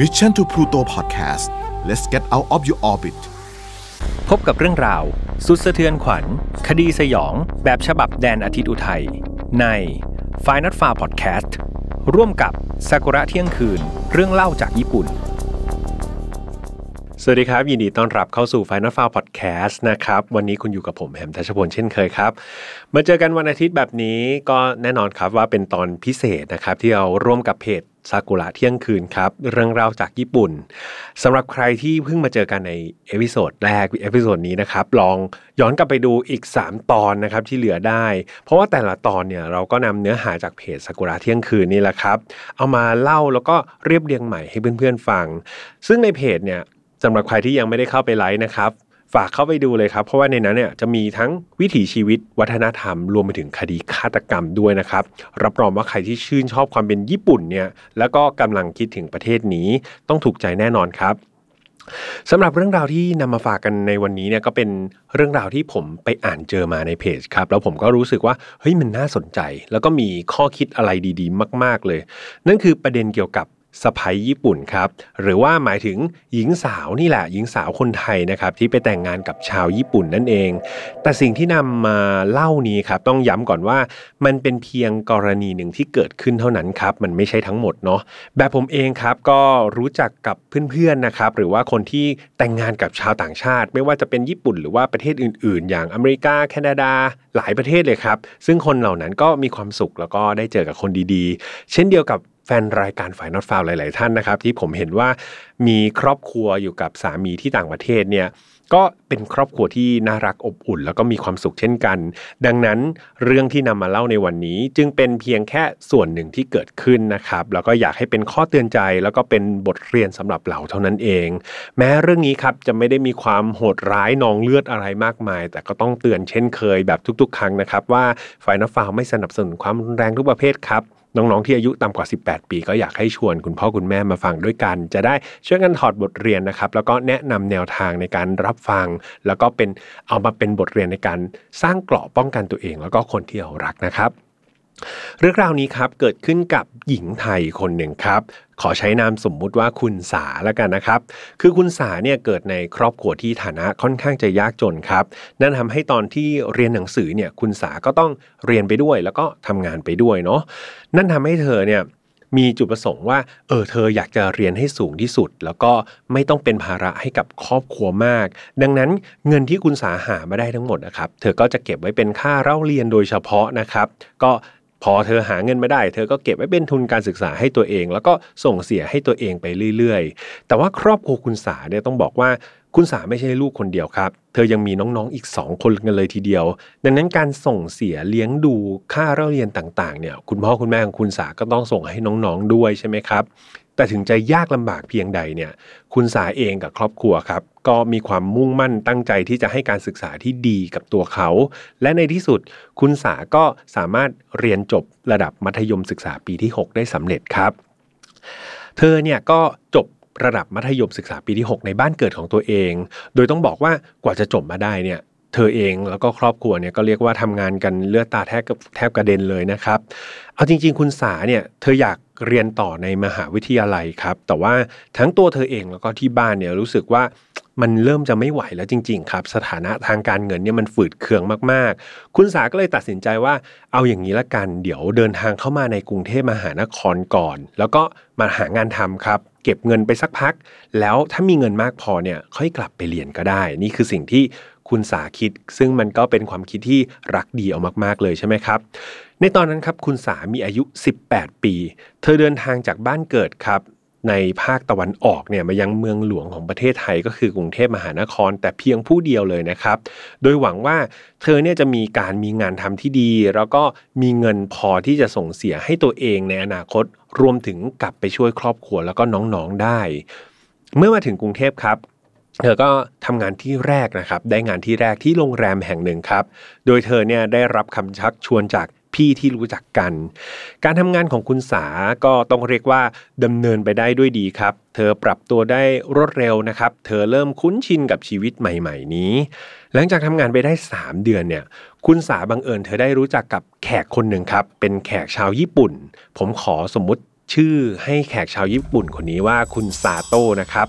Mission to Pluto Podcast let's get out of your orbit พบกับเรื่องราว สุดสะเทือนขวัญ คดีสยอง แบบฉบับแดนอาทิตย์อุทัย ใน f i n a l f a r Podcast ร่วมกับซากุระเที่ยงคืน เรื่องเล่าจากญี่ปุ่น สวัสดีครับ ยินดีต้อนรับเข้าสู่ Final f i l e Podcast นะครับ วันนี้คุณอยู่กับผมแฮมทัชพลเช่นเคยครับ มาเจอกันวันอาทิตย์แบบนี้ก็แน่นอนครับว่าเป็นตอนพิเศษนะครับ ที่เราร่วมกับเพจ ซากุระเที่ยงคืนครับ เรื่องราวจากญี่ปุ่นสำหรับใครที่เพิ่งมาเจอกันใน episode แรก episode นี้นะครับ ลองย้อนกลับไปดูอีก 3 ตอนนะครับที่เหลือได้ เพราะว่าแต่ละตอนเนี่ยเราก็นำเนื้อหาจากเพจซากุระเที่ยงคืนนี่แหละครับ เอามาเล่าแล้วก็เรียบเรียงใหม่ให้เพื่อนๆฟัง ซึ่งในเพจเนี่ยสำหรับใครที่ยังไม่ได้เข้าไปไลค์นะครับ ฝากเข้าไปดูเลยครับ เพราะว่าในนั้นเนี่ยจะมีทั้งวิถีชีวิตวัฒนธรรม รวมไปถึงคดีฆาตกรรมด้วยนะครับ รับรองว่าใครที่ชื่นชอบความเป็นญี่ปุ่นเนี่ยแล้วก็กำลังคิดถึงประเทศนี้ต้องถูกใจแน่นอนครับสำหรับเรื่องราวที่นำมาฝากกันในวันนี้เนี่ยก็เป็นเรื่องราวที่ผมไปอ่านเจอมาในเพจครับ แล้วผมก็รู้สึกว่าเฮ้ยมันน่าสนใจ แล้วก็มีข้อคิดอะไรดี ๆ มาก ๆเลย นั่นคือประเด็นเกี่ยวกับ สะพ้ยญี่ปุ่นครับ หรือว่าหมายถึงหญิงสาวนี่แหละหญิงสาวคนไทยนะครับที่ไปแต่งงานกับชาวญี่ปุ่นนั่นเอง แต่สิ่งที่นำมาเล่านี้ครับต้องย้ำก่อนว่ามันเป็นเพียงกรณีหนึ่งที่เกิดขึ้นเท่านั้นครับ มันไม่ใช่ทั้งหมดเนาะแบบผมเองครับก็รู้จักกับเพื่อนๆนะครับหรือว่าคนที่แต่งงานกับชาวต่างชาติ ไม่ว่าจะเป็นญี่ปุ่นหรือว่าประเทศอื่น ๆ อย่างอเมริกาแคนาดาหลายประเทศเลยครับ ซึ่งคนเหล่านั้นก็มีความสุขแล้วก็ได้เจอกับคนดีๆ เช่นเดียวกับ แฟนรายการฝ่ายนอตฟาวหลาย ๆ ท่านนะครับ ที่ผมเห็นว่ามีครอบครัวอยู่กับสามีที่ต่างประเทศเนี่ยก็เป็นครอบครัวที่น่ารักอบอุ่น แล้วก็มีความสุขเช่นกัน ดังนั้นเรื่องที่นำมาเล่าในวันนี้ จึงเป็นเพียงแค่ส่วนหนึ่งที่เกิดขึ้นนะครับ แล้วก็อยากให้เป็นข้อเตือนใจ แล้วก็เป็นบทเรียนสำหรับเราเท่านั้นเอง แม้เรื่องนี้ครับจะไม่ได้มีความโหดร้ายนองเลือดอะไรมากมาย แต่ก็ต้องเตือนเช่นเคยแบบทุก ๆ ครั้งนะครับว่าฝ่ายนอตฟาวไม่สนับสนุนความรุนแรงทุกประเภทครับ น้องๆที่อายุต่ำกว่า 18 ปี ก็อยากให้ชวนคุณพ่อคุณแม่มาฟังด้วยกัน จะได้ช่วยกันถอดบทเรียนนะครับ แล้วก็แนะนำแนวทางในการรับฟัง แล้วก็เป็นเอามาเป็นบทเรียนในการสร้างเกราะป้องกันตัวเอง แล้วก็คนที่เรารักนะครับ เรื่องราวนี้ครับเกิดขึ้นกับหญิงไทยคนหนึ่งครับ ขอใช้นามสมมุติว่าคุณสาแล้วกันนะครับ คือคุณสาเนี่ยเกิดในครอบครัวที่ฐานะค่อนข้างจะยากจนครับ นั่นทำให้ตอนที่เรียนหนังสือเนี่ยคุณสาก็ต้องเรียนไปด้วย แล้วก็ทำงานไปด้วยเนาะนั่นทำให้เธอเนี่ยมีจุดประสงค์ว่าเออเธออยากจะเรียนให้สูงที่สุด แล้วก็ไม่ต้องเป็นภาระให้กับครอบครัวมาก ดังนั้นเงินที่คุณสาหามาได้ทั้งหมดนะครับ เธอก็จะเก็บไว้เป็นค่าเล่าเรียนโดยเฉพาะนะครับ ก็ พอเธอหาเงินมาได้ เธอก็เก็บไว้เป็นทุนการศึกษาให้ตัวเอง แล้วก็ส่งเสียให้ตัวเองไปเรื่อยๆ แต่ว่าครอบครัวคุณสาเนี่ยต้องบอกว่าคุณสาไม่ใช่ลูกคนเดียวครับ เธอยังมีน้องๆอีก 2 คนกันเลยทีเดียว ดังนั้นการส่งเสียเลี้ยงดูค่าเล่าเรียนต่างๆเนี่ย คุณพ่อคุณแม่ของคุณสาก็ต้องส่งให้น้องๆด้วยใช่ไหมครับ แต่ถึงจะยากลำบากเพียงใดเนี่ย คุณสาเองกับครอบครัวครับ ก็มีความมุ่งมั่นตั้งใจที่จะให้การศึกษาที่ดีกับตัวเขา และในที่สุดคุณสาก็สามารถเรียนจบระดับมัธยมศึกษาปีที่ 6 ได้สำเร็จครับ เธอเนี่ยก็จบระดับมัธยมศึกษาปีที่ 6 ในบ้านเกิดของตัวเอง โดยต้องบอกว่ากว่าจะจบมาได้เนี่ย เธอเองแล้วก็ครอบครัวเนี่ยก็เรียกว่าทำงานกันเลือดตาแทบแทบกระเด็นเลยนะครับ เอาจริง ๆ คุณสาเนี่ยเธออยากเรียนต่อในมหาวิทยาลัยครับ แต่ว่าทั้งตัวเธอเองแล้วก็ที่บ้านเนี่ยรู้สึกว่ามันเริ่มจะไม่ไหวแล้วจริง ๆ ครับ สถานะทางการเงินเนี่ยมันฝืดเคืองมากๆ คุณสาก็เลยตัดสินใจว่าเอาอย่างนี้ละกันเดี๋ยวเดินทางเข้ามาในกรุงเทพมหานครก่อน แล้วก็มาหางานทำครับ เก็บเงินไปสักพัก แล้วถ้ามีเงินมากพอเนี่ยค่อยกลับไปเรียนก็ได้ นี่คือสิ่งที่ คุณสาคิด ซึ่งมันก็เป็นความคิดที่รักดีเอามากๆเลยใช่ไหมครับ ในตอนนั้นครับคุณสามีอายุ 18 ปี เธอเดินทางจากบ้านเกิดครับในภาคตะวันออกเนี่ยมายังเมืองหลวงของประเทศไทยก็คือกรุงเทพมหานคร แต่เพียงผู้เดียวเลยนะครับ โดยหวังว่าเธอเนี่ยจะมีการมีงานทำที่ดี แล้วก็มีเงินพอที่จะส่งเสียให้ตัวเองในอนาคต รวมถึงกลับไปช่วยครอบครัวแล้วก็น้องๆได้ เมื่อมาถึงกรุงเทพครับ เธอก็ทำงานที่แรกนะครับ ได้งานที่แรกที่โรงแรมแห่งหนึ่งครับ โดยเธอเนี่ยได้รับคำชักชวนจากพี่ที่รู้จักกัน การทำงานของคุณสาก็ต้องเรียกว่าดำเนินไปได้ด้วยดีครับ เธอปรับตัวได้รวดเร็วนะครับ เธอเริ่มคุ้นชินกับชีวิตใหม่ ๆ นี้ หลังจากทำงานไปได้ 3 เดือนเนี่ย คุณสาบังเอิญเธอได้รู้จักกับแขกคนหนึ่งครับ เป็นแขกชาวญี่ปุ่น ผมขอสมมุติชื่อให้แขกชาวญี่ปุ่นคนนี้ว่าคุณซาโต้นะครับ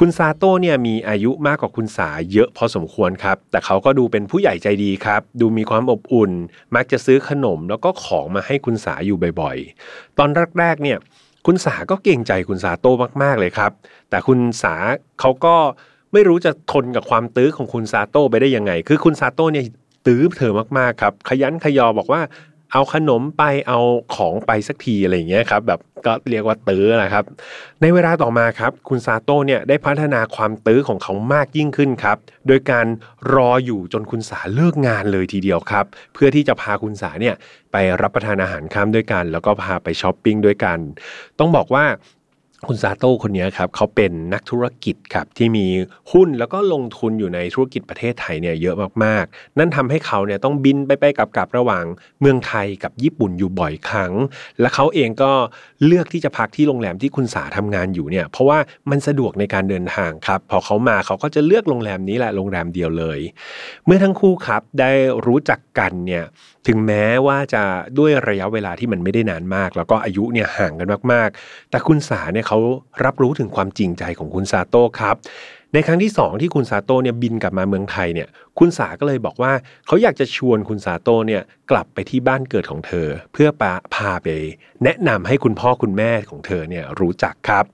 คุณซาโต้เนี่ยมีอายุมากกว่าคุณสาเยอะพอสมควรครับ แต่เขาก็ดูเป็นผู้ใหญ่ใจดีครับ ดูมีความอบอุ่น มักจะซื้อขนมแล้วก็ของมาให้คุณสาอยู่บ่อยๆ ตอนแรกๆเนี่ยคุณสาก็เก่งใจคุณซาโต้มากๆเลยครับ แต่คุณสาเขาก็ไม่รู้จะทนกับความตื้อของคุณซาโต้ไปได้ยังไง คือคุณซาโต้เนี่ยตื้อเธอมากๆครับ ขยันขยอบอกว่า เอาขนมไปเอาของไปสักทีอะไรอย่างเงี้ยครับแบบก็เรียกว่าตื้อนะครับ ในเวลาต่อมาครับ คุณซาโต้เนี่ยได้พัฒนาความตื้อของเขามากยิ่งขึ้นครับ โดยการรออยู่จนคุณสาเลิกงานเลยทีเดียวครับ เพื่อที่จะพาคุณสาเนี่ยไปรับประทานอาหารค่ำด้วยกัน แล้วก็พาไปช้อปปิ้งด้วยกัน ต้องบอกว่า คุณซาโต้คนนี้ครับเขาเป็นนักธุรกิจครับที่มีหุ้นแล้วก็ลงทุนอยู่ในธุรกิจประเทศไทยเนี่ยเยอะมากๆ นั่นทำให้เขาเนี่ยต้องบินไปไปกลับระหว่างเมืองไทยกับญี่ปุ่นอยู่บ่อยครั้ง และเขาเองก็เลือกที่จะพักที่โรงแรมที่คุณสาทำงานอยู่เนี่ยเพราะว่ามันสะดวกในการเดินทางครับพอเขามาเขาก็จะเลือกโรงแรมนี้แหละโรงแรมเดียวเลย เมื่อทั้งคู่ครับได้รู้จักกันเนี่ยถึงแม้ว่าจะด้วยระยะเวลาที่มันไม่ได้นานมาก แล้วก็อายุเนี่ยห่างกันมากๆ แต่คุณสาเนี่ยเขารับรู้ถึงความจริงใจของคุณซาโต้ครับ ในครั้งที่ 2 ที่คุณซาโต้เนี่ยบินกลับมาเมืองไทยเนี่ยคุณสาก็เลยบอกว่าเขาอยากจะชวนคุณซาโต้เนี่ยกลับไปที่บ้านเกิดของเธอ เพื่อปาพาไป แนะนำให้คุณพ่อคุณแม่ของเธอเนี่ยรู้จักครับ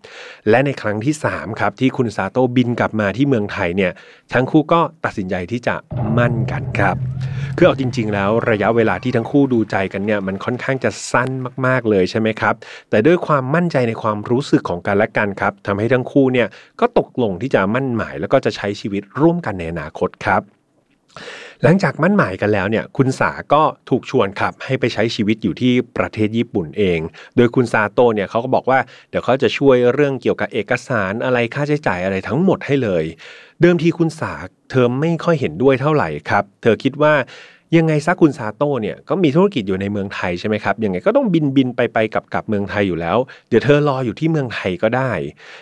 และในครั้งที่3ครับที่คุณซาโต้บินกลับมาที่เมืองไทยเนี่ยทั้งคู่ก็ตัดสินใจที่จะมั่นกันครับคือเอาจริง ๆ แล้วระยะเวลาที่ทั้งคู่ดูใจกันเนี่ยมันค่อนข้างจะสั้นมากๆเลยใช่ไหมครับแต่ด้วยความมั่นใจในความรู้สึกของกันและกันครับทำให้ทั้งคู่เนี่ยก็ตกลงที่จะมั่น่นหมาย แล้วก็จะใช้ชีวิตร่วมกันในอนาคตครับ หลังจากมั่นหมายกันแล้วเนี่ย คุณสาก็ถูกชวนครับ ให้ไปใช้ชีวิตอยู่ที่ประเทศญี่ปุ่นเอง โดยคุณซาโตเนี่ยเขาก็บอกว่าเดี๋ยวเขาจะช่วยเรื่องเกี่ยวกับเอกสารอะไรค่าใช้จ่ายอะไรทั้งหมดให้เลย เดิมทีคุณสาเธอไม่ค่อยเห็นด้วยเท่าไหร่ครับ เธอคิดว่า ยังไงซะคุณซาโต้เนี่ยก็มีธุรกิจอยู่ในเมืองไทยใช่ไหมครับยังไงก็ต้องบินบินไปไปกับกับเมืองไทยอยู่แล้ว เดี๋ยวเธอรออยู่ที่เมืองไทยก็ได้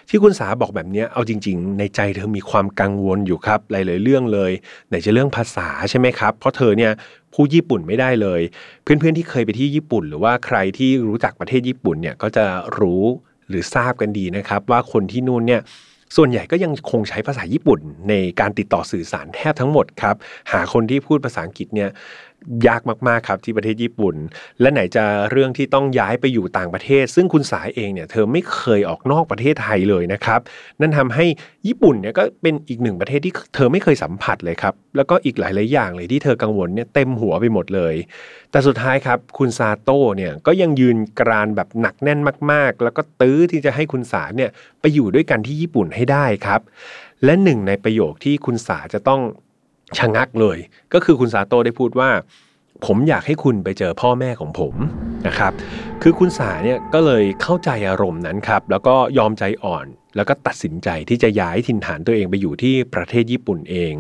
ที่คุณสาบอกแบบนี้เอาจริง ๆ ในใจเธอมีความกังวลอยู่ครับหลายๆเรื่องเลย ไหนจะเรื่องภาษาใช่ไหมครับ เพราะเธอเนี่ยพูดญี่ปุ่นไม่ได้เลย เพื่อนๆที่เคยไปที่ญี่ปุ่น หรือว่าใครที่รู้จักประเทศญี่ปุ่นเนี่ยก็จะรู้หรือทราบกันดีนะครับ ว่าคนที่นู่นเนี่ย ส่วนใหญ่ก็ยังคงใช้ภาษาญี่ปุ่นในการติดต่อสื่อสารแทบทั้งหมดครับ หาคนที่พูดภาษาอังกฤษเนี่ย ยากมากๆครับที่ประเทศญี่ปุ่น และไหนจะเรื่องที่ต้องย้ายไปอยู่ต่างประเทศ ซึ่งคุณสายเองเนี่ยเธอไม่เคยออกนอกประเทศไทยเลยนะครับ นั่นทำให้ญี่ปุ่นเนี่ยก็เป็นอีกหนึ่งประเทศที่เธอไม่เคยสัมผัสเลยครับ แล้วก็อีกหลายๆอย่างเลยที่เธอกังวลเนี่ยเต็มหัวไปหมดเลย แต่สุดท้ายครับคุณซาโต้เนี่ยก็ยังยืนกรานแบบหนักแน่นมากๆ แล้วก็ตื้อที่จะให้คุณสาเนี่ยไปอยู่ด้วยกันที่ญี่ปุ่นให้ได้ครับ และหนึ่งในประโยคที่คุณสาจะต้อง ชะงักเลย ก็คือคุณซาโต้ได้พูดว่า ผมอยากให้คุณไปเจอพ่อแม่ของผมนะครับ คือคุณสาเนี่ยก็เลยเข้าใจอารมณ์นั้นครับแล้วก็ยอมใจอ่อนแล้วก็ตัดสินใจที่จะย้ายถิ่นฐานตัวเองไปอยู่ที่ประเทศญี่ปุ่นเอง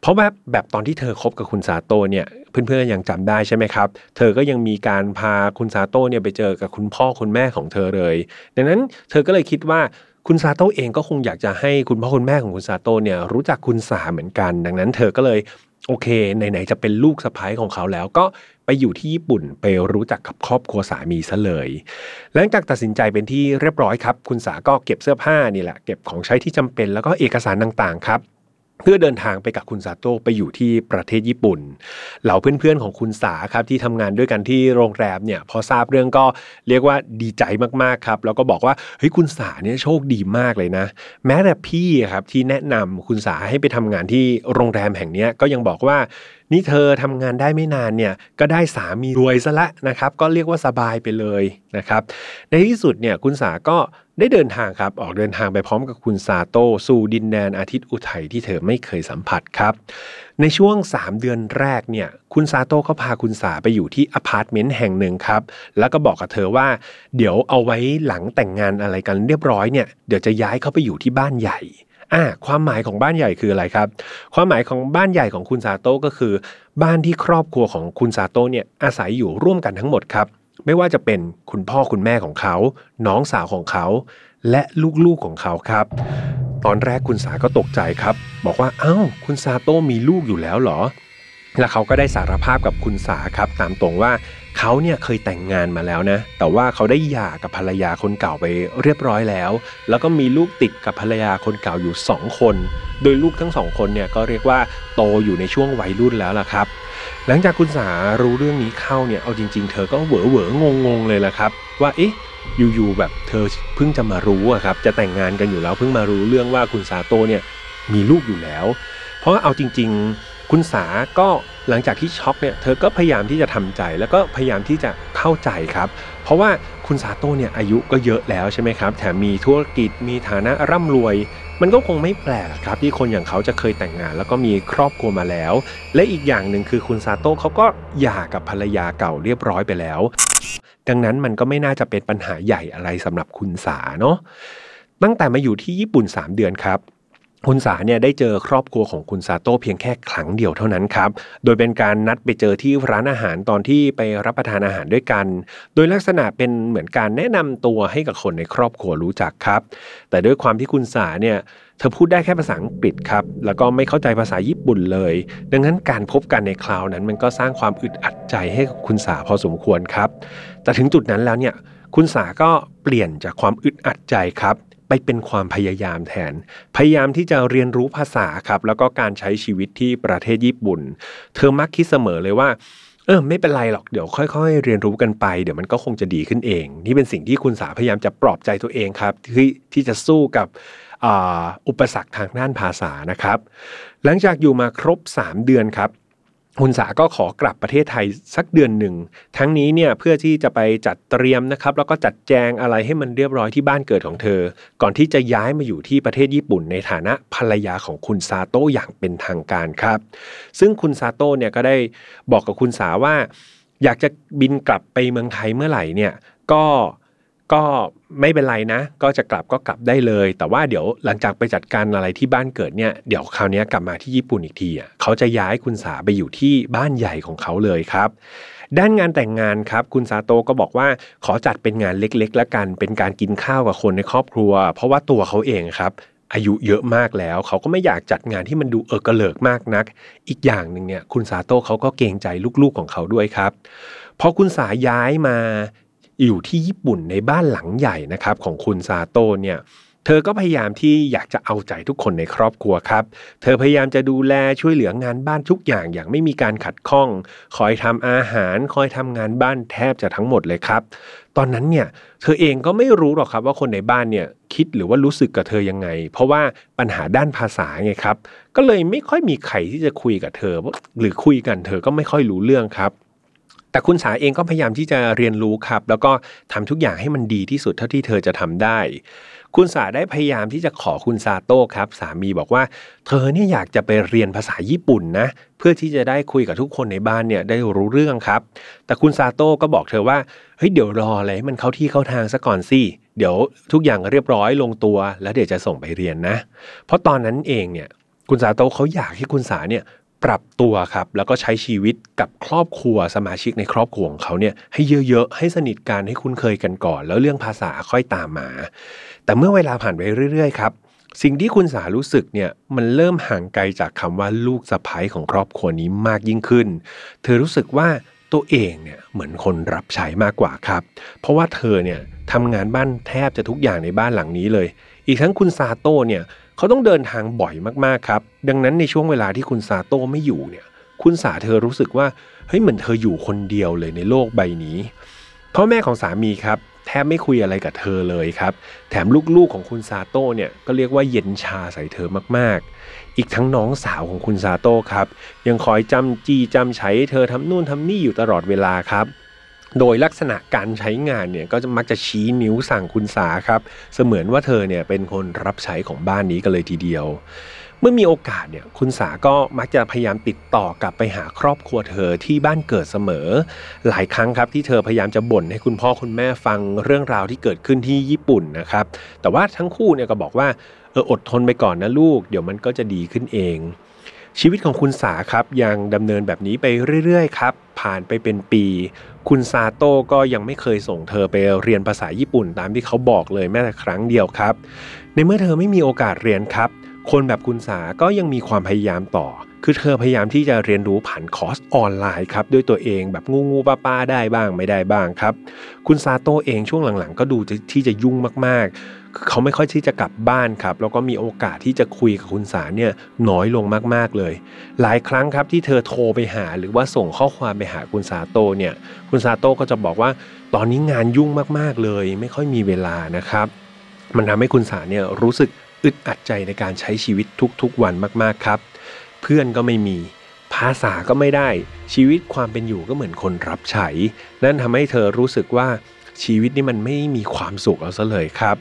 เพราะแบบแบบตอนที่เธอคบกับคุณซาโต้เนี่ยเพื่อนๆยังจำได้ใช่ไหมครับ เธอก็ยังมีการพาคุณซาโต้เนี่ยไปเจอกับคุณพ่อคุณแม่ของเธอเลย ดังนั้นเธอก็เลยคิดว่า คุณซาโต้เองก็คงอยากจะให้คุณพ่อคุณแม่ของคุณซาโต้เนี่ยรู้จักคุณสาเหมือนกัน ดังนั้นเธอก็เลยโอเคไหนๆจะเป็นลูกสะพ้ายของเขาแล้วก็ไปอยู่ที่ญี่ปุ่นไปรู้จักกับครอบครัวสามีซะเลย หลังจากตัดสินใจเป็นที่เรียบร้อยครับ คุณสาก็เก็บเสื้อผ้านี่แหละ เก็บของใช้ที่จำเป็นแล้วก็เอกสารต่างๆครับ เพื่อเดินทางไปกับคุณซาโต้ไปอยู่ที่ประเทศญี่ปุ่น เหล่าเพื่อนๆของคุณสาครับที่ทำงานด้วยกันที่โรงแรมเนี่ยพอทราบเรื่องก็เรียกว่าดีใจมากๆครับ แล้วก็บอกว่าเฮ้ยคุณสาเนี่ยโชคดีมากเลยนะ แม้แต่พี่ครับที่แนะนำคุณสาให้ไปทำงานที่โรงแรมแห่งนี้ก็ยังบอกว่า นี่เธอทำงานได้ไม่นานเนี่ยก็ได้สามีรวยซะละนะครับ ก็เรียกว่าสบายไปเลยนะครับ ในที่สุดเนี่ยคุณสาก็ได้เดินทางครับ ออกเดินทางไปพร้อมกับคุณซาโต้สู่ดินแดนอาทิตย์อุทัยที่เธอไม่เคยสัมผัสครับ ในช่วง 3 เดือนแรกเนี่ยคุณซาโต้ก็พาคุณสาไปอยู่ที่อพาร์ตเมนต์แห่งหนึ่งครับ แล้วก็บอกกับเธอว่า เดี๋ยวเอาไว้หลังแต่งงานอะไรกันเรียบร้อยเนี่ยเดี๋ยวจะย้ายเข้าไปอยู่ที่บ้านใหญ่ อ่าความหมายของบ้านใหญ่คืออะไรครับ ความหมายของบ้านใหญ่ของคุณซาโต้ก็คือ บ้านที่ครอบครัวของคุณซาโต้เนี่ยอาศัยอยู่ร่วมกันทั้งหมดครับ ไม่ว่าจะเป็นคุณพ่อคุณแม่ของเขา น้องสาวของเขา และลูกๆของเขาครับ ตอนแรกคุณสาก็ตกใจครับ บอกว่าเอ้า คุณซาโต้มีลูกอยู่แล้วเหรอ และเขาก็ได้สารภาพกับคุณสาครับตามตรงว่า เขาเนี่ยเคยแต่งงานมาแล้วนะ แต่ว่าเขาได้หย่ากับภรรยาคนเก่าไปเรียบร้อยแล้ว แล้วก็มีลูกติดกับภรรยาคนเก่าอยู่ 2 คน โดยลูกทั้งสองคนเนี่ยก็เรียกว่าโตอยู่ในช่วงวัยรุ่นแล้วล่ะครับ หลังจากคุณสารู้เรื่องนี้เข้าเนี่ยเอาจริง ๆ เธอก็เหวอเหวงงงๆเลยล่ะครับ ว่าเอ๊ะอยู่ๆแบบเธอเพิ่งจะมารู้อะครับจะแต่งงานกันอยู่แล้วเพิ่งมารู้เรื่องว่าคุณสาโตเนี่ยมีลูกอยู่แล้ว เพราะเอาจริง ๆ คุณสาก็หลังจากที่ช็อกเนี่ยเธอก็พยายามที่จะทำใจแล้วก็พยายามที่จะเข้าใจครับ เพราะว่าคุณสาโต้เนี่ยอายุก็เยอะแล้วใช่ไหมครับ แถมมีธุรกิจมีฐานะร่ำรวย มันก็คงไม่แปลกครับที่คนอย่างเขาจะเคยแต่งงาน แล้วก็มีครอบครัวมาแล้ว และอีกอย่างหนึ่งคือคุณซาโต้เขาก็หย่ากับภรรยาเก่าเรียบร้อยไปแล้ว ดังนั้นมันก็ไม่น่าจะเป็นปัญหาใหญ่อะไรสำหรับคุณสาเนาะตั้งแต่มาอยู่ที่ญี่ปุ่น 3 เดือนครับ คุณสาเนี่ยได้เจอครอบครัวของคุณซาโต้เพียงแค่ครั้งเดียวเท่านั้นครับ โดยเป็นการนัดไปเจอที่ร้านอาหารตอนที่ไปรับประทานอาหารด้วยกัน โดยลักษณะเป็นเหมือนการแนะนำตัวให้กับคนในครอบครัวรู้จักครับ แต่ด้วยความที่คุณสาเนี่ยเธอพูดได้แค่ภาษาอังกฤษครับ แล้วก็ไม่เข้าใจภาษาญี่ปุ่นเลย ดังนั้นการพบกันในคราวนั้น มันก็สร้างความอึดอัดใจให้กับคุณสาพอสมควรครับ แต่ถึงจุดนั้นแล้วเนี่ยคุณสาก็เปลี่ยนจากความอึดอัดใจครับ ไปเป็นความพยายามแทน พยายามที่จะเรียนรู้ภาษาครับ แล้วก็การใช้ชีวิตที่ประเทศญี่ปุ่น เธอมักคิดเสมอเลยว่า เออไม่เป็นไรหรอกเดี๋ยวค่อย ๆ เรียนรู้กันไป เดี๋ยวมันก็คงจะดีขึ้นเอง นี่เป็นสิ่งที่คุณสาพยายามจะปลอบใจตัวเองครับ ที่ที่จะสู้กับอุปสรรคทางด้านภาษานะครับ หลังจากอยู่มาครบ 3 เดือนครับ คุณสาก็ขอกลับประเทศไทยสักเดือนหนึ่ง ทั้งนี้เนี่ยเพื่อที่จะไปจัดเตรียมนะครับ แล้วก็จัดแจงอะไรให้มันเรียบร้อยที่บ้านเกิดของเธอ ก่อนที่จะย้ายมาอยู่ที่ประเทศญี่ปุ่น ในฐานะภรรยาของคุณซาโต้อย่างเป็นทางการครับ ซึ่งคุณซาโต้เนี่ยก็ได้บอกกับคุณสาว่า อยากจะบินกลับไปเมืองไทยเมื่อไหร่เนี่ยก็ ก็ไม่เป็นไรนะ ก็จะกลับก็กลับได้เลย แต่ว่าเดี๋ยวหลังจากไปจัดการอะไรที่บ้านเกิดเนี่ยเดี๋ยวคราวนี้กลับมาที่ญี่ปุ่นอีกทีอะเขาจะย้ายคุณสาไปอยู่ที่บ้านใหญ่ของเขาเลยครับ ด้านงานแต่งงานครับ คุณซาโตก็บอกว่าขอจัดเป็นงานเล็กๆ แล้วกันเป็นการกินข้าวกับคนในครอบครัว เพราะว่าตัวเขาเองครับอายุเยอะมากแล้ว เขาก็ไม่อยากจัดงานที่มันดูเออกระเลิกมากนัก อีกอย่างหนึ่งเนี่ยคุณซาโตเขาก็เกรงใจลูกๆของเขาด้วยครับพอคุณสาย้ายมา อยู่ที่ญี่ปุ่นในบ้านหลังใหญ่นะครับของคุณซาโต้เนี่ยเธอก็พยายามที่อยากจะเอาใจทุกคนในครอบครัวครับ เธอพยายามจะดูแลช่วยเหลืองานบ้านทุกอย่างอย่างไม่มีการขัดข้อง คอยทำอาหาร คอยทำงานบ้านแทบจะทั้งหมดเลยครับ ตอนนั้นเนี่ยเธอเองก็ไม่รู้หรอกครับว่าคนในบ้านเนี่ยคิดหรือว่ารู้สึกกับเธอยังไง เพราะว่าปัญหาด้านภาษาไงครับ ก็เลยไม่ค่อยมีใครที่จะคุยกับเธอ หรือคุยกันเธอก็ไม่ค่อยรู้เรื่องครับ แต่คุณสาเองก็พยายามที่จะเรียนรู้ครับ แล้วก็ทำทุกอย่างให้มันดีที่สุดเท่าที่เธอจะทำได้ คุณสาได้พยายามที่จะขอคุณซาโต้ครับ สามีบอกว่า เธอเนี่ยอยากจะไปเรียนภาษาญี่ปุ่นนะ เพื่อที่จะได้คุยกับทุกคนในบ้านเนี่ยได้รู้เรื่องครับ แต่คุณซาโต้ก็บอกเธอว่าเฮ้ยเดี๋ยวรออะไรมันเข้าที่เข้าทางซะก่อนสิเดี๋ยวทุกอย่างเรียบร้อยลงตัว แล้วเดี๋ยวจะส่งไปเรียนนะ เพราะตอนนั้นเองเนี่ยคุณซาโต้เขาอยากให้คุณสาเนี่ย ปรับตัวครับแล้วก็ใช้ชีวิตกับครอบครัวสมาชิกในครอบครัวของเขาเนี่ยให้เยอะๆให้สนิทกันให้คุ้นเคยกันก่อน แล้วเรื่องภาษาค่อยตามมา แต่เมื่อเวลาผ่านไปเรื่อยๆครับสิ่งที่คุณสารู้สึกเนี่ยมันเริ่มห่างไกลจากคำว่าลูกสะพ้ยของครอบครัวนี้มากยิ่งขึ้น เธอรู้สึกว่าตัวเองเนี่ยเหมือนคนรับใช้มากกว่าครับ เพราะว่าเธอเนี่ยทำงานบ้านแทบจะทุกอย่างในบ้านหลังนี้เลย อีกทั้งคุณซาโต้เนี่ย เขาต้องเดินทางบ่อยมากๆครับ ดังนั้นในช่วงเวลาที่คุณซาโต้ไม่อยู่เนี่ย คุณสาเธอรู้สึกว่าเฮ้ยเหมือนเธออยู่คนเดียวเลยในโลกใบนี้พ่อแม่ของสามีครับแทบไม่คุยอะไรกับเธอเลยครับ แถมลูกๆของคุณซาโต้เนี่ยก็เรียกว่าเย็นชาใส่เธอมากๆ อีกทั้งน้องสาวของคุณซาโต้ครับ ยังคอยจำจี้จำใช้เธอทำนู่นทำนี่อยู่ตลอดเวลาครับ โดยลักษณะการใช้งานเนี่ยก็จะมักจะชี้นิ้วสั่งคุณสาครับ เสมือนว่าเธอเนี่ยเป็นคนรับใช้ของบ้านนี้กันเลยทีเดียว เมื่อมีโอกาสเนี่ยคุณสาก็มักจะพยายามติดต่อกลับไปหาครอบครัวเธอที่บ้านเกิดเสมอ หลายครั้งครับที่เธอพยายามจะบ่นให้คุณพ่อคุณแม่ฟังเรื่องราวที่เกิดขึ้นที่ญี่ปุ่นนะครับ แต่ว่าทั้งคู่เนี่ยก็บอกว่าเอออดทนไปก่อนนะลูก เดี๋ยวมันก็จะดีขึ้นเองชีวิตของคุณสาครับยังดำเนินแบบนี้ไปเรื่อยๆครับผ่านไปเป็นปี คุณซาโต้ก็ยังไม่เคยส่งเธอไปเรียนภาษาญี่ปุ่นตามที่เขาบอกเลยแม้แต่ครั้งเดียวครับ ในเมื่อเธอไม่มีโอกาสเรียนครับ คนแบบคุณสาก็ยังมีความพยายามต่อ คือเธอพยายามที่จะเรียนรู้ผ่านคอร์สออนไลน์ครับด้วยตัวเองแบบงูงูป้าป้าได้บ้างไม่ได้บ้างครับ คุณซาโตเองช่วงหลังๆ ก็ดูที่จะยุ่งมากๆ เขาไม่ค่อยที่จะกลับบ้านครับแล้วก็มีโอกาสที่จะคุยกับคุณสาเนี่ยน้อยลงมากๆเลย หลายครั้งครับที่เธอโทรไปหาหรือว่าส่งข้อความไปหาคุณซาโตเนี่ยคุณซาโตก็จะบอกว่าตอนนี้งานยุ่งมากๆเลย ไม่ค่อยมีเวลานะครับมันทำให้คุณสาเนี่ยรู้สึกอึดอัดใจในการใช้ชีวิตทุกๆวันมากๆครับ พื่อนก็ไม่มี ภาษาก็ไม่ได้ ชีวิตความเป็นอยู่ก็เหมือนคนรับใช้ นั่นทำให้เธอรู้สึกว่าชีวิตนี่มันไม่มีความสุขเอาซะเลยครับ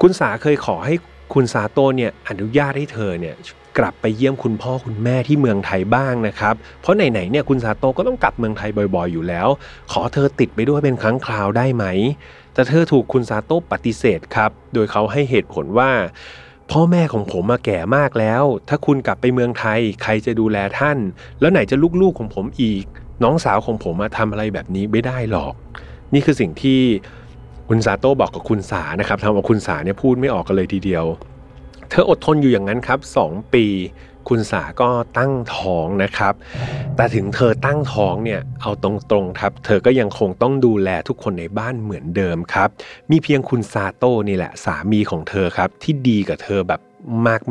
คุณสาเคยขอให้คุณซาโตเนี่ยอนุญาตให้เธอเนี่ยกลับไปเยี่ยมคุณพ่อคุณแม่ที่เมืองไทยบ้างนะครับ เพราะไหนๆเนี่ยคุณซาโตก็ต้องกลับเมืองไทยบ่อยๆอยู่แล้ว ขอเธอติดไปด้วยเป็นครั้งคราวได้ไหม แต่เธอถูกคุณซาโตปฏิเสธครับ โดยเขาให้เหตุผลว่า พ่อแม่ของผมมาแก่มากแล้ว ถ้าคุณกลับไปเมืองไทย ใครจะดูแลท่าน แล้วไหนจะลูกๆของผมอีก น้องสาวของผมมาทำอะไรแบบนี้ไม่ได้หรอก นี่คือสิ่งที่คุณซาโต้บอกกับคุณสานะครับทำเอาคุณสาเนี่ยพูดไม่ออกกันเลยทีเดียว เธออดทนอยู่อย่างนั้นครับ 2 ปี คุณสาก็ตั้งท้องนะครับ แต่ถึงเธอตั้งท้องเนี่ยเอาตรงๆครับ เธอก็ยังคงต้องดูแลทุกคนในบ้านเหมือนเดิมครับ มีเพียงคุณซาโต้นี่แหละสามีของเธอครับที่ดีกับเธอแบบ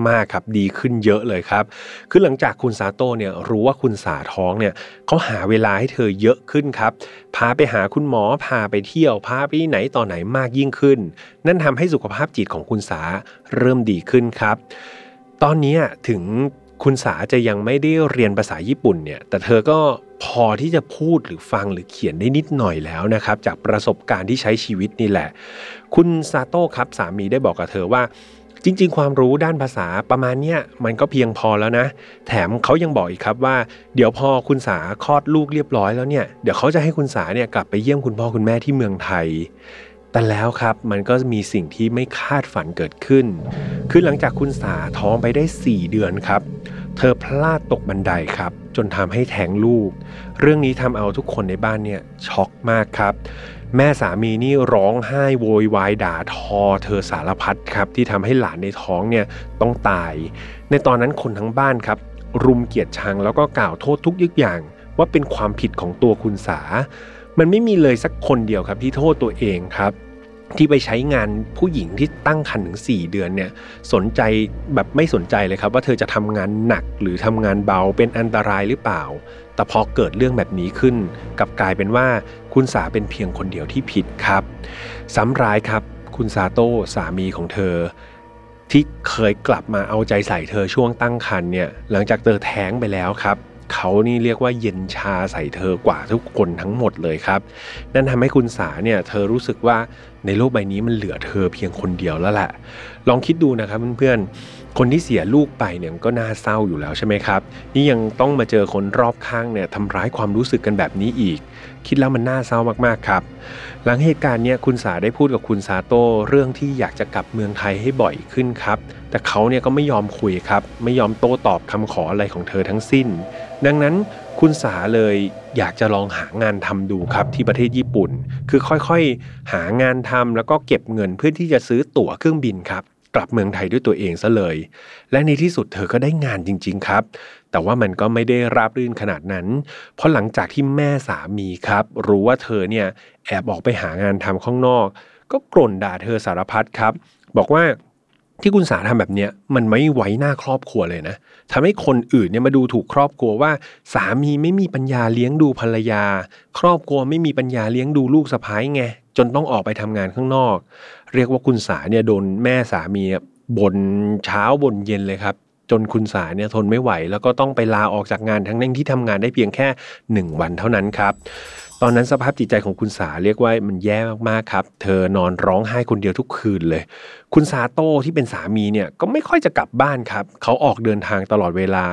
มากๆครับดีขึ้นเยอะเลยครับ คือหลังจากคุณซาโต้เนี่ยรู้ว่าคุณสาท้องเนี่ยเขาหาเวลาให้เธอเยอะขึ้นครับ พาไปหาคุณหมอพาไปเที่ยวพาไปไหนต่อไหนมากยิ่งขึ้น นั่นทำให้สุขภาพจิตของคุณสาเริ่มดีขึ้นครับ ตอนนี้ถึง คุณสาจะยังไม่ได้เรียนภาษาญี่ปุ่นเนี่ย แต่เธอก็พอที่จะพูดหรือฟังหรือเขียนได้นิดหน่อยแล้วนะครับ จากประสบการณ์ที่ใช้ชีวิตนี่แหละ คุณซาโต้ครับสามีได้บอกกับเธอว่าจริง ๆ ความรู้ด้านภาษาประมาณเนี้ยมันก็เพียงพอแล้วนะ แถมเขายังบอกอีกครับว่า เดี๋ยวพอคุณสาคลอดลูกเรียบร้อยแล้วเนี่ย เดี๋ยวเขาจะให้คุณสาเนี่ยกลับไปเยี่ยมคุณพ่อคุณแม่ที่เมืองไทย แต่แล้วครับมันก็มีสิ่งที่ไม่คาดฝันเกิดขึ้น คือหลังจากคุณสาท้องไปได้ 4 เดือนครับ เธอพลาดตกบันไดครับ จนทำให้แท้งลูก เรื่องนี้ทำเอาทุกคนในบ้านเนี่ยช็อกมากครับ แม่สามีนี่ร้องไห้โวยวายด่าทอ เธอสารพัดครับ ที่ทำให้หลานในท้องเนี่ยต้องตาย ในตอนนั้นคนทั้งบ้านครับ รุมเกียดชังแล้วก็กล่าวโทษทุกยึกอย่างว่าเป็นความผิดของตัวคุณสา มันไม่มีเลยสักคนเดียวครับที่โทษตัวเองครับ ที่ไปใช้งานผู้หญิงที่ตั้งครรภ์ถึง 4 เดือนเนี่ยสนใจแบบไม่สนใจเลยครับ ว่าเธอจะทำงานหนักหรือทำงานเบาเป็นอันตรายหรือเปล่า แต่พอเกิดเรื่องแบบนี้ขึ้นกับกลายเป็นว่าคุณสาเป็นเพียงคนเดียวที่ผิดครับซ้ำร้ายครับคุณซาโต้สามีของเธอ ที่เคยกลับมาเอาใจใส่เธอช่วงตั้งครรภ์เนี่ยหลังจากเธอแท้งไปแล้วครับ เขานี่เรียกว่าเย็นชาใส่เธอกว่าทุกคนทั้งหมดเลยครับ นั่นทำให้คุณสาเนี่ยเธอรู้สึกว่าในโลกใบนี้มันเหลือเธอเพียงคนเดียวแล้วแหละ ลองคิดดูนะครับเพื่อนๆ คนที่เสียลูกไปเนี่ยก็น่าเศร้าอยู่แล้วใช่ไหมครับ นี่ยังต้องมาเจอคนรอบข้างเนี่ยทำร้ายความรู้สึกกันแบบนี้อีก คิดแล้วมันน่าเศร้ามากๆครับ หลังเหตุการณ์เนี่ยคุณสาได้พูดกับคุณซาโต้เรื่องที่อยากจะกลับเมืองไทยให้บ่อยขึ้นครับ แต่เขาเนี่ยก็ไม่ยอมคุยครับ ไม่ยอมโต้ตอบคำขออะไรของเธอทั้งสิ้น ดังนั้นคุณสาเลยอยากจะลองหางานทำดูครับที่ประเทศญี่ปุ่น คือค่อยๆ หางานทำแล้วก็เก็บเงินเพื่อที่จะซื้อตั๋วเครื่องบินครับ กลับเมืองไทยด้วยตัวเองซะเลย และในที่สุดเธอก็ได้งานจริง ๆ ครับ แต่ว่ามันก็ไม่ได้ราบรื่นขนาดนั้น เพราะหลังจากที่แม่สามีครับ รู้ว่าเธอเนี่ยแอบออกไปหางานทำข้างนอก ก็กล่นด่าเธอสารพัดครับ บอกว่าที่คุณสาทำแบบเนี้ยมันไม่ไว้หน้าครอบครัวเลยนะทำให้คนอื่นเนี่ยมาดูถูกครอบครัวว่า สามีไม่มีปัญญาเลี้ยงดูภรรยา ครอบครัวไม่มีปัญญาเลี้ยงดูลูกสะพ้ายไงจนต้องออกไปทำงานข้างนอก เรียกว่าคุณสาเนี่ยโดนแม่สามีบ่นเช้าบ่นเย็นเลยครับ จนคุณสาเนี่ยทนไม่ไหว แล้วก็ต้องไปลาออกจากงานทั้งนั้นที่ทำงานได้เพียงแค่ 1 วันเท่านั้นครับตอนนั้นสภาพจิตใจของคุณสาเรียกว่ามันแย่มากๆครับ เธอนอนร้องไห้คนเดียวทุกคืนเลย คุณซาโต้ที่เป็นสามีเนี่ยก็ไม่ค่อยจะกลับบ้านครับ เขาออกเดินทางตลอดเวลา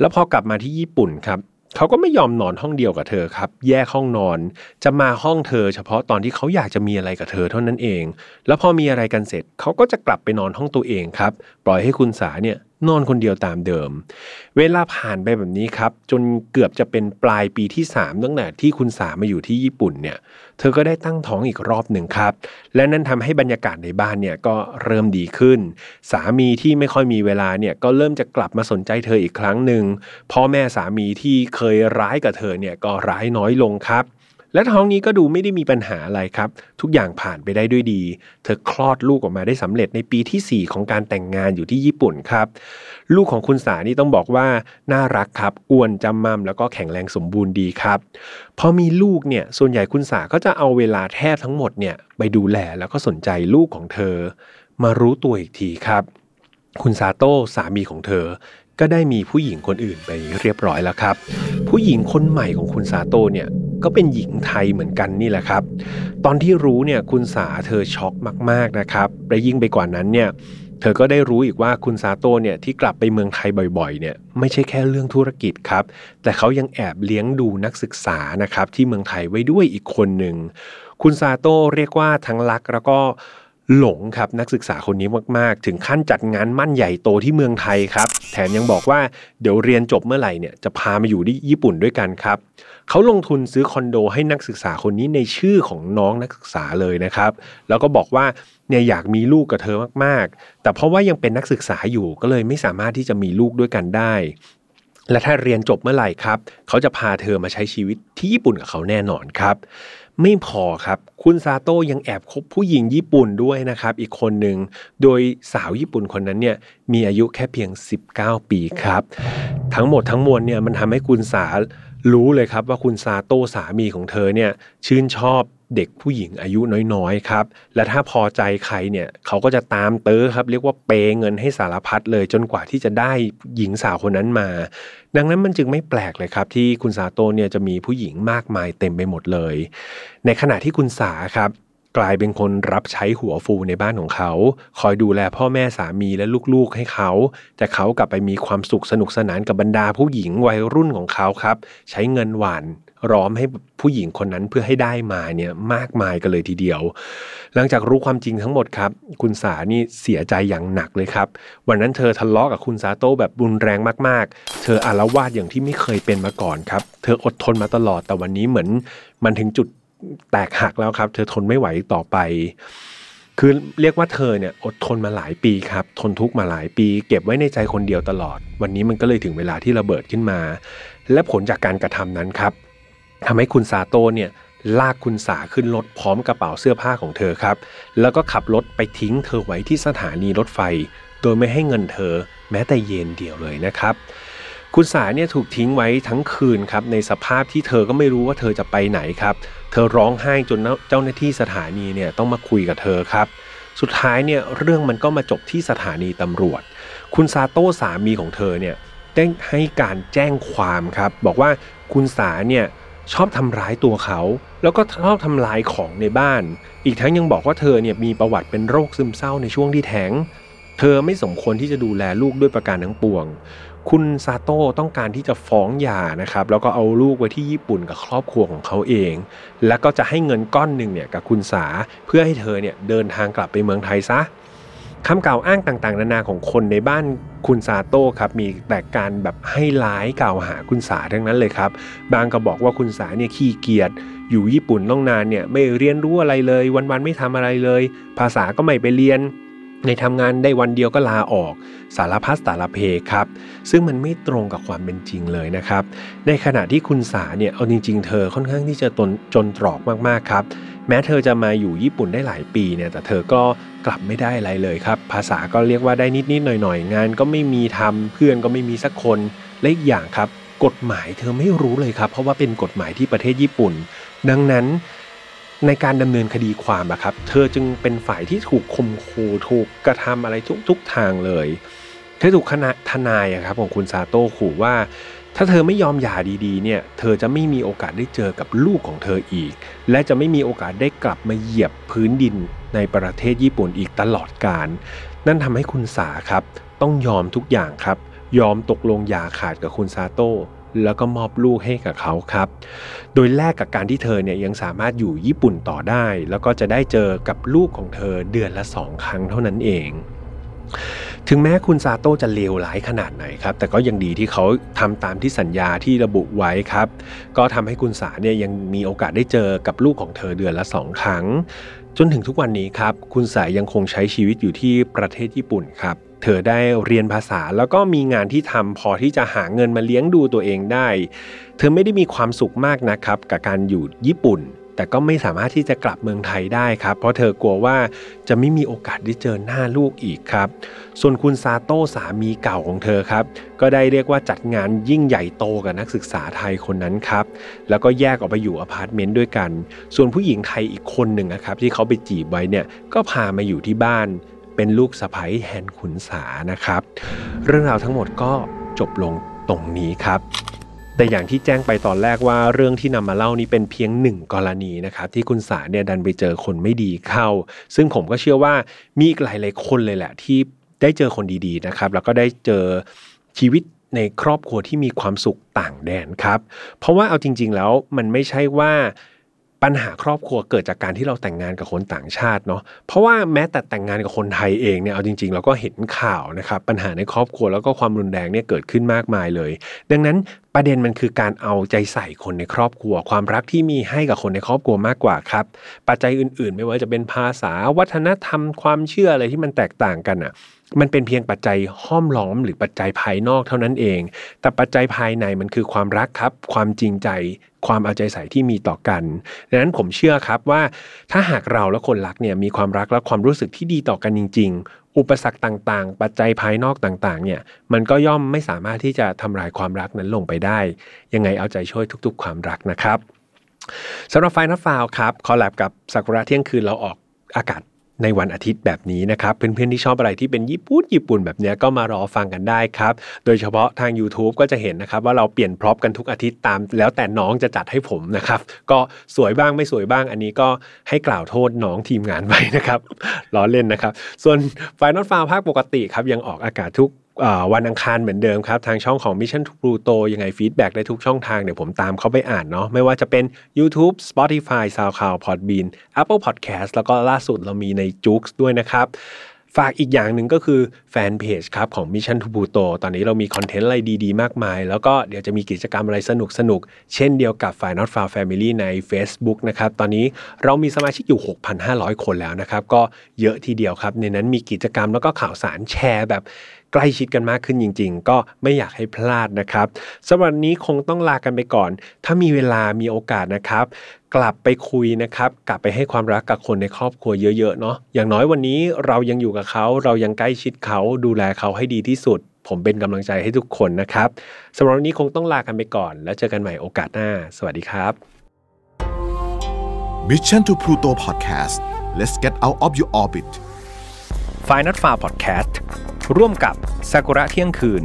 แล้วพอกลับมาที่ญี่ปุ่นครับเขาก็ไม่ยอมนอนห้องเดียวกับเธอครับ แยกห้องนอน จะมาห้องเธอ เฉพาะตอนที่เขาอยากจะมีอะไรกับเธอเท่านั้นเอง แล้วพอมีอะไรกันเสร็จเขาก็จะกลับไปนอนห้องตัวเองครับ ปล่อยให้คุณสาเนี่ย นอนคนเดียวตามเดิม เวลาผ่านไปแบบนี้ครับ จนเกือบจะเป็นปลายปีที่ 3 ตั้งแต่ที่คุณสามาอยู่ที่ญี่ปุ่นเนี่ยเธอก็ได้ตั้งท้องอีกรอบหนึ่งครับ และนั่นทำให้บรรยากาศในบ้านเนี่ยก็เริ่มดีขึ้น สามีที่ไม่ค่อยมีเวลาเนี่ยก็เริ่มจะกลับมาสนใจเธออีกครั้งหนึ่งพ่อแม่สามีที่เคยร้ายกับเธอเนี่ยก็ร้ายน้อยลงครับ และท้องนี้ก็ดูไม่ได้มีปัญหาอะไรครับ ทุกอย่างผ่านไปได้ด้วยดี เธอคลอดลูกออกมาได้สำเร็จในปีที่ 4 ของการแต่งงานอยู่ที่ญี่ปุ่นครับ ลูกของคุณสานี่ต้องบอกว่า น่ารักครับ อ้วนจำมั่มแล้วก็แข็งแรงสมบูรณ์ดีครับ พอมีลูกเนี่ยส่วนใหญ่คุณสาก็จะเอาเวลาแทบทั้งหมดเนี่ยไปดูแลแล้วก็สนใจลูกของเธอ มารู้ตัวอีกทีครับคุณซาโต้สามีของเธอ ก็ได้มีผู้หญิงคนอื่นไปเรียบร้อยแล้วครับ ผู้หญิงคนใหม่ของคุณซาโต้เนี่ยก็เป็นหญิงไทยเหมือนกันนี่แหละครับ ตอนที่รู้เนี่ยคุณสาเธอช็อกมากๆนะครับและยิ่งไปกว่านั้นเนี่ยเธอก็ได้รู้อีกว่าคุณซาโต้เนี่ยที่กลับไปเมืองไทยบ่อยๆเนี่ยไม่ใช่แค่เรื่องธุรกิจครับ แต่เขายังแอบเลี้ยงดูนักศึกษานะครับที่เมืองไทยไว้ด้วยอีกคนหนึ่ง คุณซาโต้เรียกว่าทั้งรักแล้วก็ หลงครับนักศึกษาคนนี้มาก ๆ ถึงขั้นจัดงานมั่นใหญ่โตที่เมืองไทยครับ แถมยังบอกว่าเดี๋ยวเรียนจบเมื่อไหร่เนี่ยจะพามาอยู่ที่ญี่ปุ่นด้วยกันครับเขาลงทุนซื้อคอนโดให้นักศึกษาคนนี้ในชื่อของน้องนักศึกษาเลยนะครับ แล้วก็บอกว่าเนี่ยอยากมีลูกกับเธอมาก ๆ แต่เพราะว่ายังเป็นนักศึกษาอยู่ก็เลยไม่สามารถที่จะมีลูกด้วยกันได้ และถ้าเรียนจบเมื่อไหร่ครับเขาจะพาเธอมาใช้ชีวิตที่ญี่ปุ่นกับเขาแน่นอนครับ ไม่พอครับ คุณซาโต้ยังแอบคบผู้หญิงญี่ปุ่นด้วยนะครับ อีกคนหนึ่งโดยสาวญี่ปุ่นคนนั้นเนี่ยมีอายุแค่เพียง 19 ปีครับ ทั้งหมดทั้งมวลเนี่ยมันทำให้คุณสารู้เลยครับว่าคุณซาโต้สามีของเธอเนี่ยชื่นชอบ เด็กผู้หญิงอายุน้อยๆครับ และถ้าพอใจใครเนี่ยเขาก็จะตามเตอครับ เรียกว่าเปเงินให้สารพัดเลยจนกว่าที่จะได้หญิงสาวคนนั้นมา ดังนั้นมันจึงไม่แปลกเลยครับ ที่คุณซาโต้เนี่ยจะมีผู้หญิงมากมายเต็มไปหมดเลย ในขณะที่คุณสาครับ กลายเป็นคนรับใช้หัวฟูในบ้านของเขา คอยดูแลพ่อแม่สามีและลูกๆให้เขา แต่เขากลับไปมีความสุขสนุกสนานกับบรรดาผู้หญิงวัยรุ่นของเขาครับ ใช้เงินหวานร้อมให้ผู้หญิงคนนั้นเพื่อให้ได้มาเนี่ยมากมายกันเลยทีเดียว หลังจากรู้ความจริงทั้งหมดครับ คุณสานี่เสียใจอย่างหนักเลยครับ วันนั้นเธอทะเลาะกับคุณซาโต้แบบรุนแรงมากๆ เธออารวาสอย่างที่ไม่เคยเป็นมาก่อนครับ เธออดทนมาตลอดแต่วันนี้เหมือนมันถึงจุด แตกหักแล้วครับ เธอทนไม่ไหวต่อไป คือเรียกว่าเธอเนี่ยอดทนมาหลายปีครับ ทนทุกข์มาหลายปี เก็บไว้ในใจคนเดียวตลอด วันนี้มันก็เลยถึงเวลาที่ระเบิดขึ้นมา และผลจากการกระทำนั้นครับทำให้คุณซาโต้เนี่ยลากคุณสาขึ้นรถพร้อมกระเป๋าเสื้อผ้าของเธอครับ แล้วก็ขับรถไปทิ้งเธอไว้ที่สถานีรถไฟ โดยไม่ให้เงินเธอแม้แต่เยนเดียวเลยนะครับ คุณสาเนี่ยถูกทิ้งไว้ทั้งคืนครับในสภาพที่เธอก็ไม่รู้ว่าเธอจะไปไหนครับ เธอร้องไห้จนเจ้าหน้าที่สถานีเนี่ยต้องมาคุยกับเธอครับ สุดท้ายเนี่ยเรื่องมันก็มาจบที่สถานีตำรวจ คุณซาโต้สามีของเธอเนี่ยได้ให้การแจ้งความครับ บอกว่าคุณสาเนี่ยชอบทำร้ายตัวเขา แล้วก็ชอบทำลายของในบ้าน อีกทั้งยังบอกว่าเธอเนี่ยมีประวัติเป็นโรคซึมเศร้าในช่วงที่แท้ง เธอไม่สมควรที่จะดูแลลูกด้วยประการทั้งปวง คุณซาโต้ต้องการที่จะฟ้องหย่านะครับแล้วก็เอาลูกไว้ที่ญี่ปุ่นกับครอบครัวของเขาเอง แล้วก็จะให้เงินก้อนหนึ่งเนี่ยกับคุณสาเพื่อให้เธอเนี่ยเดินทางกลับไปเมืองไทยซะคำกล่าวอ้างต่างๆ นานาของคนในบ้านคุณซาโต้ครับมีแต่การแบบให้ร้ายกล่าวหาคุณสาทั้งนั้นเลยครับบางก็บอกว่าคุณสาเนี่ยขี้เกียจอยู่ญี่ปุ่นต้องนานเนี่ยไม่เรียนรู้อะไรเลย วันๆไม่ทำอะไรเลย ภาษาก็ไม่ไปเรียน ในทำงานได้วันเดียวก็ลาออกสารพัดสารเพครับ ซึ่งมันไม่ตรงกับความเป็นจริงเลยนะครับ ในขณะที่คุณสาเนี่ยเอาจริง ๆ เธอค่อนข้างที่จะตนจนตรอกมากๆครับ แม้เธอจะมาอยู่ญี่ปุ่นได้หลายปีเนี่ยแต่เธอก็กลับไม่ได้อะไรเลยครับ ภาษาก็เรียกว่าได้นิดๆหน่อยๆ งานก็ไม่มีทำเพื่อนก็ไม่มีสักคนและอีกอย่างครับ กฎหมายเธอไม่รู้เลยครับ เพราะว่าเป็นกฎหมายที่ประเทศญี่ปุ่น ดังนั้น ในการดำเนินคดีความอะครับ เธอจึงเป็นฝ่ายที่ถูกข่มขู่ถูกกระทำอะไรทุกๆทางเลยเธอถูกคณะทนายอะครับของคุณซาโต้ขู่ว่า ถ้าเธอไม่ยอมหย่าดีๆ เนี่ย เธอจะไม่มีโอกาสได้เจอกับลูกของเธออีก และจะไม่มีโอกาสได้กลับมาเหยียบพื้นดินในประเทศญี่ปุ่นอีกตลอดกาลนั่นทำให้คุณสาครับ ต้องยอมทุกอย่างครับ ยอมตกลงหย่าขาดกับคุณซาโต้ แล้วก็มอบลูกให้กับเขาครับ โดยแลกกับการที่เธอเนี่ยยังสามารถอยู่ญี่ปุ่นต่อได้ แล้วก็จะได้เจอกับลูกของเธอเดือนละสองครั้งเท่านั้นเองถึงแม้คุณซาโต้จะเลวร้ายขนาดไหนครับ แต่ก็ยังดีที่เขาทำตามที่สัญญาที่ระบุไว้ครับ ก็ทำให้คุณสาเนี่ยยังมีโอกาสได้เจอกับลูกของเธอเดือนละสองครั้ง จนถึงทุกวันนี้ครับ คุณสายยังคงใช้ชีวิตอยู่ที่ประเทศญี่ปุ่นครับ เธอได้เรียนภาษาแล้วก็มีงานที่ทำพอที่จะหาเงินมาเลี้ยงดูตัวเองได้ เธอไม่ได้มีความสุขมากนะครับกับการอยู่ญี่ปุ่น แต่ก็ไม่สามารถที่จะกลับเมืองไทยได้ครับ เพราะเธอกลัวว่าจะไม่มีโอกาสได้เจอหน้าลูกอีกครับ ส่วนคุณซาโต้สามีเก่าของเธอครับ ก็ได้เรียกว่าจัดงานยิ่งใหญ่โตกับนักศึกษาไทยคนนั้นครับ แล้วก็แยกออกไปอยู่อพาร์ตเมนต์ด้วยกัน ส่วนผู้หญิงไทยอีกคนหนึ่งนะครับที่เขาไปจีบไว้เนี่ยก็พามาอยู่ที่บ้าน เป็นลูกสะใภ้แฮนขุนสานะครับ เรื่องราวทั้งหมดก็จบลงตรงนี้ครับแต่อย่างที่แจ้งไปตอนแรกว่าเรื่องที่นำมาเล่านี้เป็นเพียงหนึ่งกรณีนะครับที่คุณสาเนี่ยดันไปเจอคนไม่ดีเข้า ซึ่งผมก็เชื่อว่ามีอีกหลาย ๆ คนเลยแหละ ที่ได้เจอคนดีๆนะครับ แล้วก็ได้เจอชีวิตในครอบครัวที่มีความสุขต่างแดนครับ เพราะว่าเอาจริง ๆ แล้วมันไม่ใช่ว่า ปัญหาครอบครัวเกิดจากการที่เราแต่งงานกับคนต่างชาติเนาะเพราะว่าแม้แต่แต่งงานกับคนไทยเองเนี่ยเอาจริง ๆ เราก็เห็นข่าวนะครับปัญหาในครอบครัวแล้วก็ความรุนแรงเนี่ยเกิดขึ้นมากมายเลย ดังนั้นประเด็นมันคือการเอาใจใส่คนในครอบครัว ความรักที่มีให้กับคนในครอบครัวมากกว่าครับ ปัจจัยอื่น ๆ ไม่ว่าจะเป็นภาษาวัฒนธรรมความเชื่ออะไรที่มันแตกต่างกันอะ มันเป็นเพียงปัจจัยห้อมล้อมหรือปัจจัยภายนอกเท่านั้นเอง แต่ปัจจัยภายในมันคือความรักครับ ความจริงใจ ความเอาใจใส่ที่มีต่อกัน ดังนั้นผมเชื่อครับว่าถ้าหากเราและคนรักเนี่ยมีความรักและความรู้สึกที่ดีต่อกันจริง ๆ อุปสรรคต่างๆ ปัจจัยภายนอกต่างๆ เนี่ยมันก็ย่อมไม่สามารถที่จะทำลายความรักนั้นลงไปได้ ยังไงเอาใจช่วยทุก ๆ ความรักนะครับสำหรับไฟนัฟาวครับคอลแลบกับซากุระเที่ยงคืนเราออกอากาศ ในวันอาทิตย์แบบนี้นะครับ เพื่อนๆที่ชอบอะไรที่เป็นญี่ปุ่นญี่ปุ่นแบบนี้ก็มารอฟังกันได้ครับ โดยเฉพาะทาง YouTube ก็จะเห็นนะครับว่าเราเปลี่ยน prop กันทุกอาทิตย์ตาม แล้วแต่น้องจะจัดให้ผมนะครับ ก็สวยบ้างไม่สวยบ้างอันนี้ก็ให้กล่าวโทษน้องทีมงานไปนะครับล้อเล่นนะครับ ส่วน File Not Found ภาคปกติครับยังออกอากาศทุก วันอังคารเหมือนเดิมครับ ทางช่องของ Mission to Pluto ยังไง feedback ได้ทุกช่องทาง เดี๋ยวผมตามเข้าไปอ่านเนาะไม่ว่าจะเป็น YouTube Spotify SoundCloud Podbean Apple Podcast แล้วก็ล่าสุดเรามีใน j o o x ด้วยนะครับ ฝากอีกอย่างหนึ่งก็คือแฟนเพจครับของ Mission to Pluto ตอนนี้เรามีคอนเทนต์อะไรดีๆ มากมาย แล้วก็เดี๋ยวจะมีกิจกรรมอะไรสนุกๆเช่นเดียวกับ f i Not Found Family ใน Facebook นะครับตอนนี้เรามีสมาชิกอยู่ 6,500 คนแล้วนะครับก็เยอะทีเดียวครับในนั้นมีกิจกรรมแล้วก็ข่าวสารแชร์แบบ ใกล้ชิดกันมากขึ้นจริง ๆ ก็ไม่อยากให้พลาดนะครับสำหรับวันนี้คงต้องลากันไปก่อน ถ้ามีเวลามีโอกาสนะครับ กลับไปคุยนะครับ กลับไปให้ความรักกับคนในครอบครัวเยอะๆเนาะอย่างน้อยวันนี้เรายังอยู่กับเขา เรายังใกล้ชิดเขาดูแลเขาให้ดีที่สุดผมเป็นกำลังใจให้ทุกคนนะครับสำหรับวันนี้คงต้องลากันไปก่อน แล้วเจอกันใหม่โอกาสหน้า สวัสดีครับ Mission to Pluto Podcast let's get out of your orbit f i n a l f a r Podcast ร่วมกับซากุระเที่ยงคืน